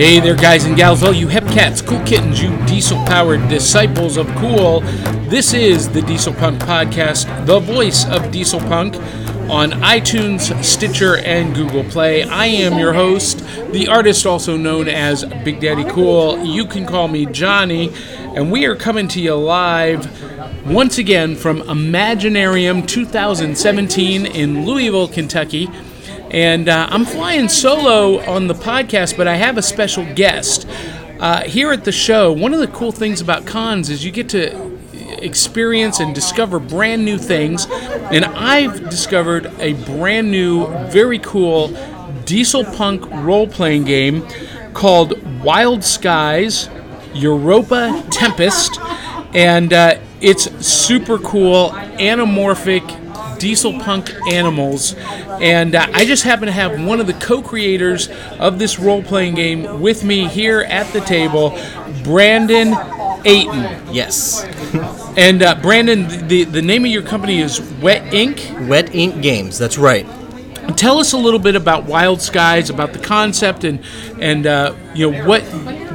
Hey there, guys and gals, all you hep cats, cool kittens, you diesel powered disciples of cool. This is the Diesel Punk Podcast, the voice of Diesel Punk on iTunes, Stitcher, and Google Play. I am your host, the artist also known as Big Daddy Cool. You can call me Johnny, and we are coming to you live once again from Imaginarium 2017 in Louisville, Kentucky. And uh, I'm flying solo on the podcast, but I have a special guest. Uh, here at the show, one of the cool things about cons is you get to experience and discover brand new things. And I've discovered a brand new, very cool diesel punk role playing game called Wild Skies Europa Tempest. And uh, it's super cool, anamorphic diesel punk animals. And uh, I just happen to have one of the co creators of this role playing game with me here at the table, Brandon Aten. Yes. And uh, Brandon, the, the name of your company is Wet Ink. Wet Ink Games, that's right. Tell us a little bit about Wild Skies, about the concept, and and uh, you know what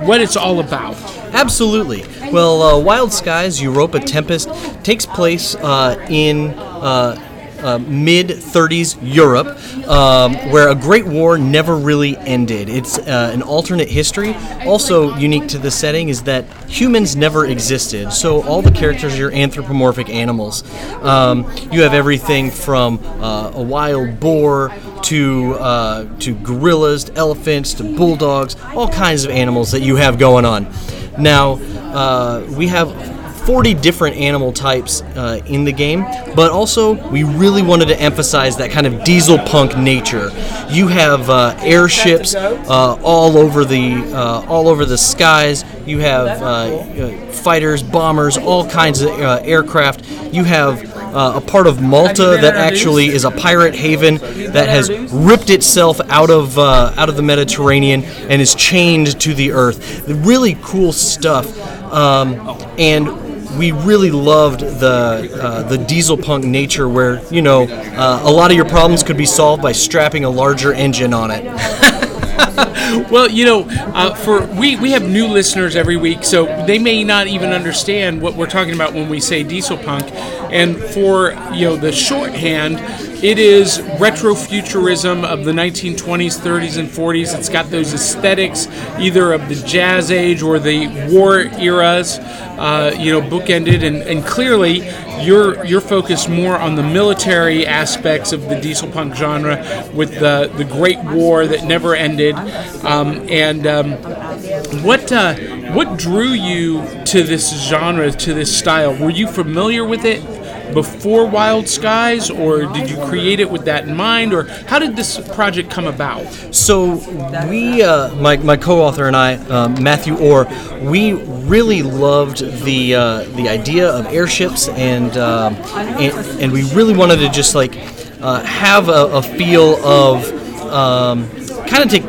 what it's all about. Absolutely. Well, uh, Wild Skies Europa Tempest takes place uh, in uh, uh, mid 30s Europe, um, where a great war never really ended. It's uh, an alternate history. Also, unique to the setting is that humans never existed, so all the characters are anthropomorphic animals. Um, you have everything from uh, a wild boar to uh, to gorillas, to elephants, to bulldogs, all kinds of animals that you have going on. Now, uh, we have 40 different animal types uh, in the game, but also we really wanted to emphasize that kind of diesel punk nature. You have uh, airships uh, all over the uh, all over the skies. You have uh, uh, fighters, bombers, all kinds of aircraft. You have uh, a part of Malta that actually is a pirate haven that has ripped itself out of uh, out of the Mediterranean and is chained to the earth. Really cool stuff. Um, and we really loved the uh, the diesel punk nature, where you know uh, a lot of your problems could be solved by strapping a larger engine on it. well, you know, uh, for we we have new listeners every week, so they may not even understand what we're talking about when we say diesel punk. And for you know the shorthand, it is retrofuturism of the 1920s, 30s, and 40s. It's got those aesthetics, either of the Jazz Age or the war eras, uh, you know, bookended. And, and clearly, you're you're focused more on the military aspects of the diesel punk genre, with the the Great War that never ended. Um, and um, what uh, what drew you to this genre, to this style? Were you familiar with it? Before Wild Skies, or did you create it with that in mind, or how did this project come about? So we, uh, my, my co-author and I, um, Matthew Orr, we really loved the uh, the idea of airships, and, um, and, and we really wanted to just like uh, have a, a, feel of um, kind of take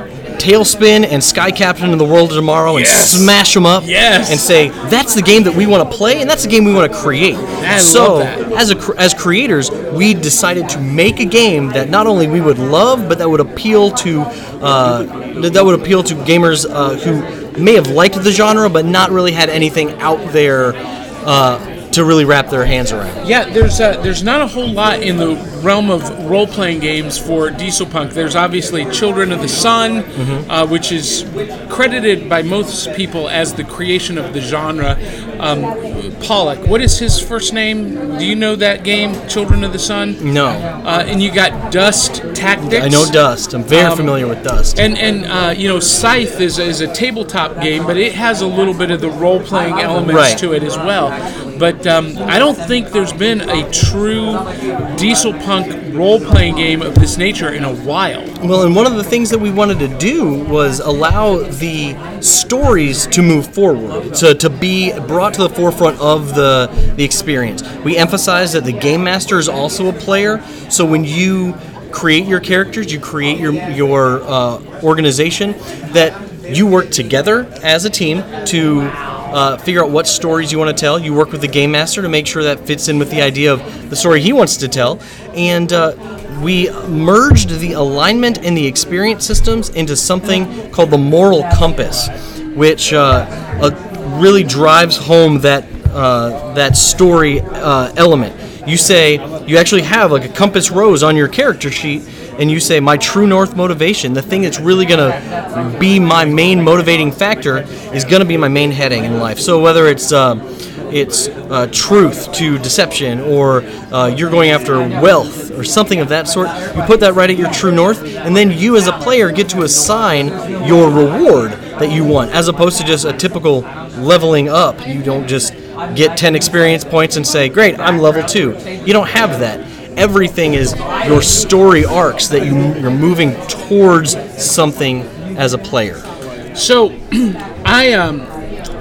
TaleSpin and Sky Captain in the World of Tomorrow and yes. smash them up yes. and say that's the game that we want to play and that's the game we want to create. I so as a, as creators, we decided to make a game that not only we would love but that would appeal to uh, that would appeal to gamers uh, who may have liked the genre but not really had anything out there. Uh, to really wrap their hands around. Yeah, there's uh, there's not a whole lot in the realm of role playing games for diesel punk. There's obviously Children of the Sun, mm-hmm. uh, which is credited by most people as the creation of the genre. Um, Pollock, what is his first name? Do you know that game, Children of the Sun? No. Uh, and you got Dust Tactics. I know Dust. I'm very um, familiar with Dust. And and uh, you know Scythe is is a tabletop game, but it has a little bit of the role playing elements right. to it as well. But um, I don't think there's been a true diesel punk role playing game of this nature in a while. Well, and one of the things that we wanted to do was allow the stories to move forward, to, to be brought to the forefront of the, the experience. We emphasize that the game master is also a player, so when you create your characters, you create your, your uh, organization, that you work together as a team to uh, figure out what stories you want to tell. You work with the game master to make sure that fits in with the idea of the story he wants to tell. And uh, we merged the alignment and the experience systems into something called the moral compass, which uh, really drives home that uh, that story uh, element. You say you actually have like a compass rose on your character sheet, and you say my true north motivation, the thing that's really to be my main motivating factor, is to be my main heading in life. So whether it's uh, it's uh, truth to deception, or uh, you're going after wealth, or something of that sort. You put that right at your true north, and then you as a player get to assign your reward that you want, as opposed to just a typical leveling up. You don't just get 10 experience points and say, Great, I'm level 2. You don't have that. Everything is your story arcs that you, you're moving towards something as a player. So, I um,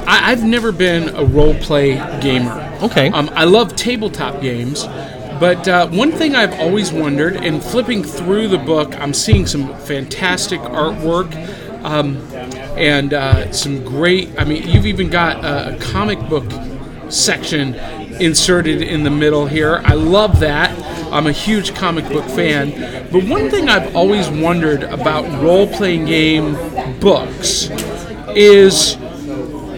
I, have never been a role play gamer. Okay. Um, I love tabletop games, but uh, one thing I've always wondered, and flipping through the book, I'm seeing some fantastic artwork. Um, and uh, some great. I mean, you've even got a, comic book section inserted in the middle here. I love that. I'm a huge comic book fan. But one thing I've always wondered about role playing game books is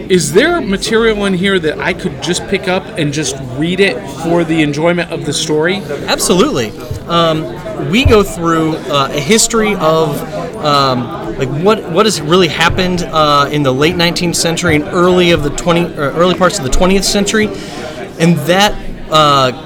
is there material in here that I could just pick up and just read it for the enjoyment of the story? Absolutely. Um, we go through uh, a history of um, like what what has really happened uh, in the late 19th century and early of the 20 early parts of the 20th century, and that. Uh,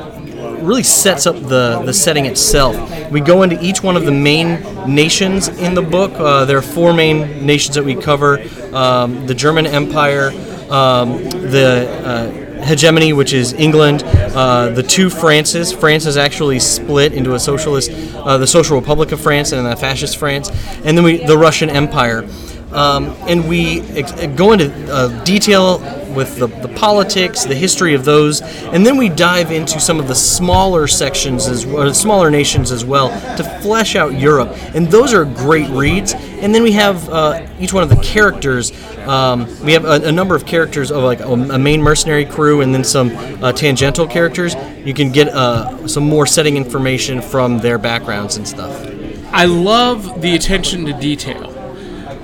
really sets up the, the setting itself. We go into each one of the main nations in the book. Uh, there are four main nations that we cover um, the German Empire, um, the uh, hegemony, which is England, uh, the two Frances. France is actually split into a socialist, uh, the Social Republic of France, and the fascist France, and then we the Russian Empire. Um, and we ex- go into uh, detail with the, the politics, the history of those, and then we dive into some of the smaller sections as smaller nations as well, to flesh out Europe. And those are great reads. And then we have uh, each one of the characters. Um, we have a, a, number of characters of like a, main mercenary crew, and then some uh, tangential characters. You can get uh, some more setting information from their backgrounds and stuff. I love the attention to detail.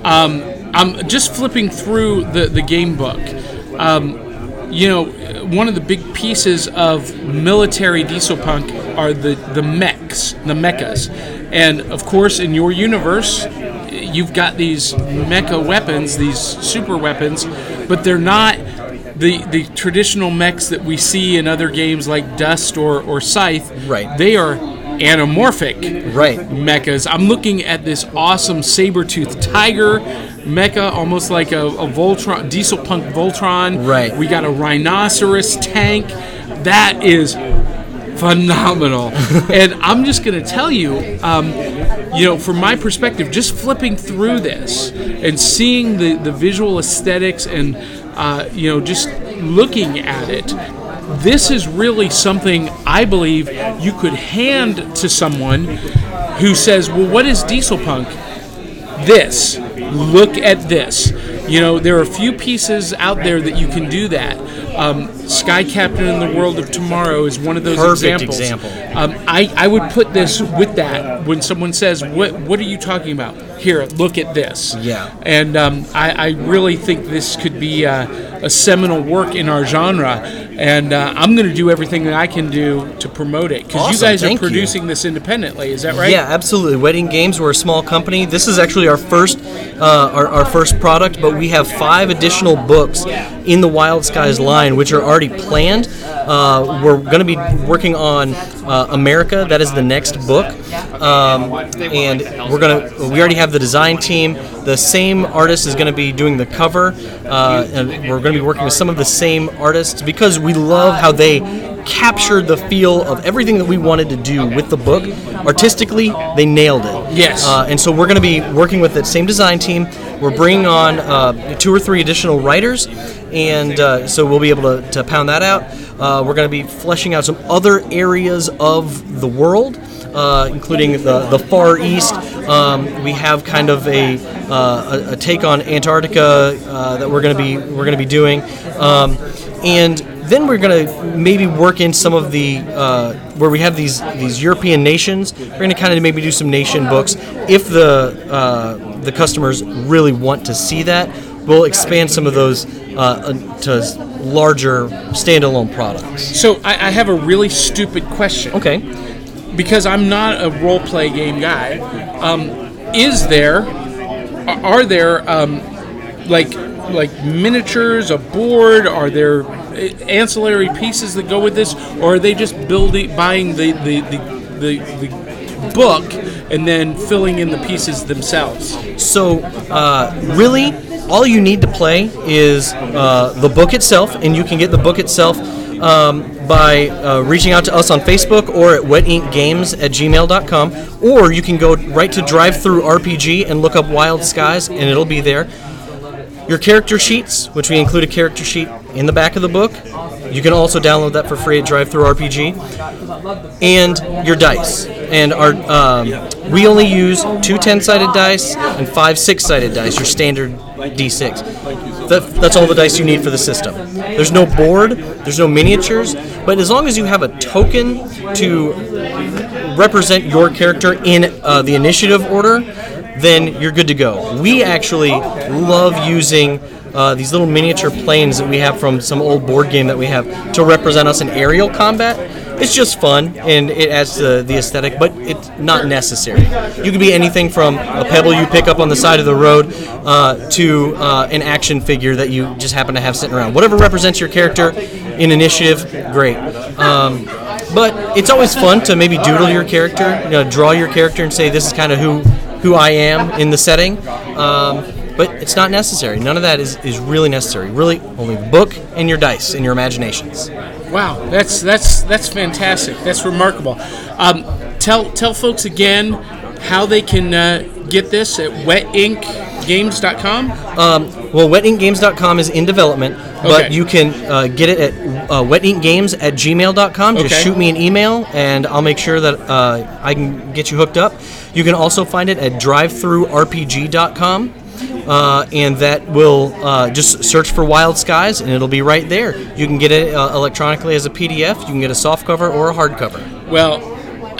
Um, I'm just flipping through the, the game book. Um, you know, one of the big pieces of military diesel punk are the, the mechs, the mechas. And of course, in your universe, you've got these mecha weapons, these super weapons, but they're not the, the traditional mechs that we see in other games like Dust or, or Scythe. Right. They are anamorphic right. mechas. I'm looking at this awesome saber-toothed tiger mecha, almost like a, a Voltron, diesel punk Voltron. Right. We got a rhinoceros tank. That is phenomenal. and I'm just going to tell you, um, you know, from my perspective, just flipping through this and seeing the, the visual aesthetics and, uh, you know, just looking at it, this is really something I believe you could hand to someone who says, well, what is diesel punk? This. Look at this. You know, there are a few pieces out there that you can do that. Um, Sky Captain in the World of Tomorrow is one of those Perfect examples. example. Um, I, I would put this with that when someone says, "What what are you talking about?" Here, look at this. Yeah. And um, I, I really think this could be uh, a seminal work in our genre, and uh, I'm going to do everything that I can do to promote it because Awesome, you guys are thank you. producing this independently. Is that right? Yeah, absolutely. Wet Ink Games, we're a small company. This is actually our first, uh, our, our first product, but we have five additional books in the Wild Skies line, which are already planned. Uh, we're going to be working on uh, America. That is the next book, um, and we're gonna. We already have the design team. The same artist is going to be doing the cover, uh, and we're going to be working with some of the same artists because we love how they captured the feel of everything that we wanted to do with the book. Artistically, they nailed it. Yes. Uh, and so we're going to be working with that same design team. We're bringing on uh, two or three additional writers, and uh, so we'll be able to, to pound that out. Uh, we're going to be fleshing out some other areas of the world. Uh, including the, the Far East, um, we have kind of a, uh, a, a take on Antarctica uh, that we're going to be we're going to be doing, um, and then we're gonna maybe work in some of the uh, where we have these these European nations. We're gonna kind of maybe do some nation books if the uh, the customers really want to see that. We'll expand some of those uh, to larger standalone products. So I, I have a really stupid question. Okay. Because I'm not a role play game guy, um, is there are there um, like like miniatures, a board? Are there uh, ancillary pieces that go with this, or are they just building buying the the, the, the, the book and then filling in the pieces themselves? So, uh, really, all you need to play is uh, the book itself, and you can get the book itself um, by uh, reaching out to us on Facebook or at wetinkgames at gmail.com, or you can go right to DriveThruRPG and look up Wild Skies, and it'll be there. Your character sheets, which we include a character sheet in the back of the book, you can also download that for free at DriveThruRPG, and your dice. And our um, we only use two 10-sided dice and five six-sided dice, your standard D6. That, that's all the dice you need for the system. There's no board, there's no miniatures, but as long as you have a token to represent your character in uh, the initiative order, then you're good to go. We actually love using uh, these little miniature planes that we have from some old board game that we have to represent us in aerial combat. It's just fun and it adds to the aesthetic, but it's not necessary. You can be anything from a pebble you pick up on the side of the road uh, to uh, an action figure that you just happen to have sitting around. Whatever represents your character in initiative, great. Um, but it's always fun to maybe doodle your character, you know, draw your character, and say this is kind of who who I am in the setting. Um, but it's not necessary. None of that is, is really necessary. Really, only the book and your dice and your imaginations. Wow, that's that's that's fantastic. That's remarkable. Um, tell tell folks again how they can uh, get this at wetinkgames.com. Um, well, wetinkgames.com is in development, but Okay. you can uh, get it at uh, wetinkgames at gmail.com. Just Okay. shoot me an email, and I'll make sure that uh, I can get you hooked up. You can also find it at drivethrurpg.com. Uh, and that will uh, just search for Wild Skies, and it'll be right there. You can get it uh, electronically as a PDF. You can get a soft cover or a hardcover. Well,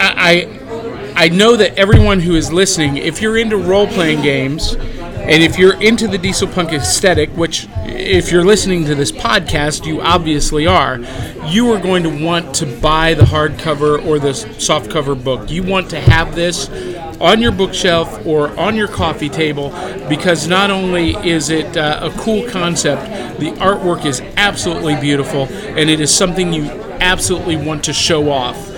I, I I know that everyone who is listening, if you're into role playing games, and if you're into the diesel punk aesthetic, which if you're listening to this podcast, you obviously are, you are going to want to buy the hardcover or the softcover book. You want to have this on your bookshelf or on your coffee table because not only is it uh, a cool concept, the artwork is absolutely beautiful and it is something you absolutely want to show off.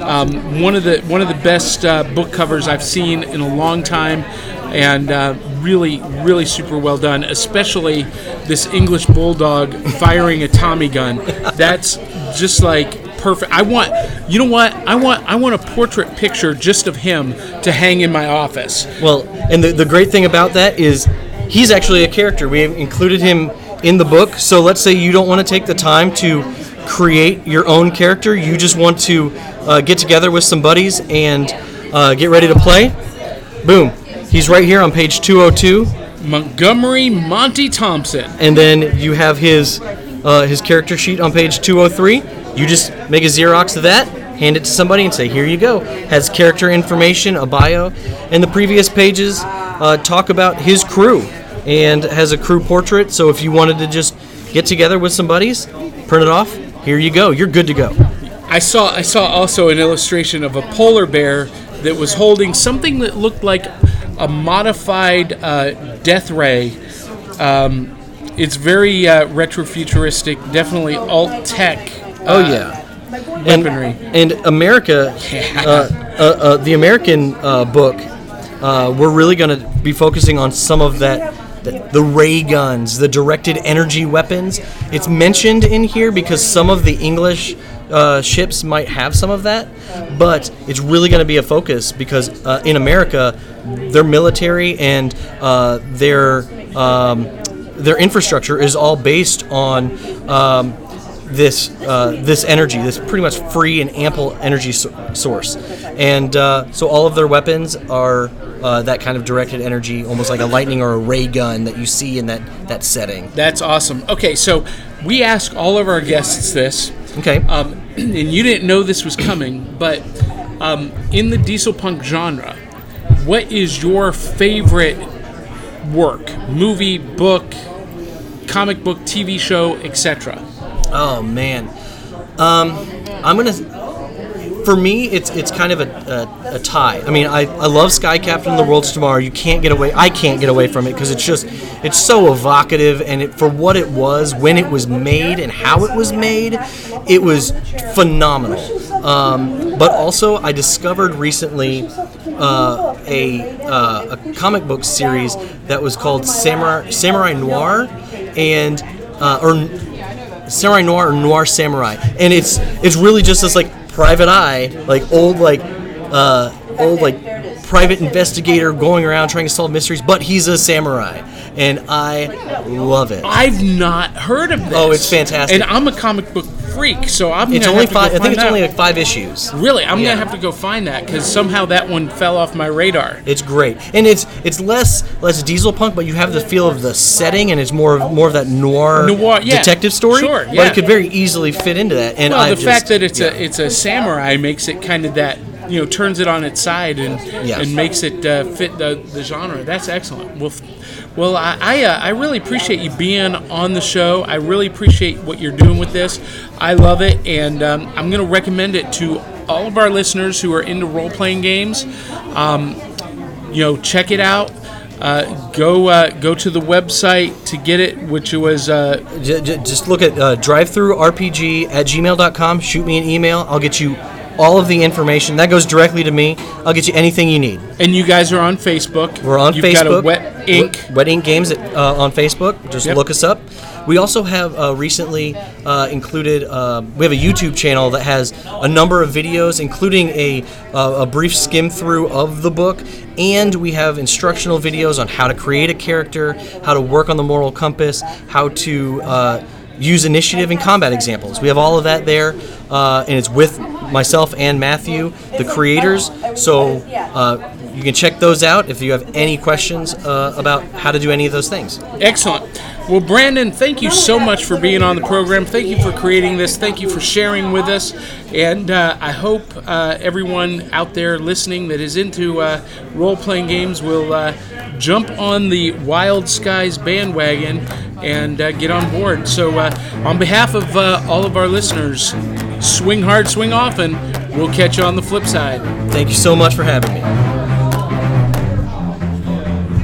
Um, one of the one of the best uh, book covers I've seen in a long time, and uh, really really super well done. Especially this English bulldog firing a Tommy gun. That's just like perfect. I want you know what I want I want a portrait picture just of him to hang in my office. Well, and the, the great thing about that is he's actually a character. We have included him in the book. So let's say you don't want to take the time to create your own character, you just want to uh, get together with some buddies and uh, get ready to play. Boom. He's right here on page 202. Montgomery Monty Thompson. and then you have his uh, his character sheet on page 203. You just make a Xerox of that, hand it to somebody, and say, "Here you go." Has character information, a bio, and the previous pages uh, talk about his crew and has a crew portrait. So if you wanted to just get together with some buddies, print it off. Here you go. You're good to go. I saw I saw also an illustration of a polar bear that was holding something that looked like a modified uh, death ray. Um, it's very uh, retrofuturistic, definitely alt tech. Oh yeah. And, Weaponry. and America, Yeah. uh, uh, uh, the American uh, book, uh, we're really going to be focusing on some of that, the, the ray guns, the directed energy weapons. It's mentioned in here because some of the English uh, ships might have some of that, but it's really going to be a focus because uh, in America, their military and uh, their um, their infrastructure is all based on um, this uh, this energy, this pretty much free and ample energy so- source, and uh, so all of their weapons are uh, that kind of directed energy, almost like a lightning or a ray gun that you see in that that setting. That's awesome. Okay, so we ask all of our guests this. Okay. Um, and you didn't know this was coming, but um, in the diesel punk genre, what is your favorite work? Movie, book, comic book, TV show, etc. Oh man, um, I'm gonna. For me, it's it's kind of a, a, a tie. I mean, I, I love Sky Captain the Worlds Tomorrow. You can't get away. I can't get away from it because it's just it's so evocative and it, for what it was, when it was made, and how it was made, it was phenomenal. Um, but also, I discovered recently uh, a, uh, a comic book series that was called Samurai, Samurai Noir, and uh, or Samurai Noir or Noir Samurai, and it's it's really just this like private eye, like old like uh, old like private investigator going around trying to solve mysteries, but he's a samurai, and I love it. I've not heard of this. Oh, it's fantastic. And I'm a comic book freak, so I'm It's only have to go five. I think it's that. only like five issues. Really, I'm Yeah. gonna have to go find that because somehow that one fell off my radar. It's great, and it's it's less less diesel punk, but you have the feel of the setting, and it's more of more of that noir, Noir, yeah. detective story. Sure, yeah. But it could very easily fit into that. And Well, I the just, fact that it's yeah. a it's a samurai makes it kind of that you know turns it on its side and Yes. and makes it uh, fit the, the genre. That's excellent. Well, well, I I, uh, I really appreciate you being on the show. I really appreciate what you're doing with this. I love it, and um, I'm going to recommend it to all of our listeners who are into role playing games. Um, you know, check it out. Uh, go uh, go to the website to get it, which was uh, J- j- just look at uh, drivethrurpg at gmail.com. Shoot me an email. I'll get you all of the information. That goes directly to me. I'll get you anything you need. and you guys are on Facebook. We're on You've Facebook. got a Wet Ink. Wet Ink Games at, uh, on Facebook. Just Yep. look us up. We also have uh, recently uh, included. Uh, we have a YouTube channel that has a number of videos, including a uh, a brief skim through of the book, and we have instructional videos on how to create a character, how to work on the moral compass, how to uh, use initiative and combat examples. We have all of that there, uh, and it's with myself and Matthew, the creators. So uh, you can check those out if you have any questions uh, about how to do any of those things. Excellent. Well, Brandon, thank you so much for being on the program. Thank you for creating this. Thank you for sharing with us. And uh, I hope uh, everyone out there listening that is into uh, role playing games will uh, jump on the Wild Skies bandwagon and uh, get on board. So, uh, on behalf of all of our listeners, swing hard, swing often. We'll catch you on the flip side. Thank you so much for having me.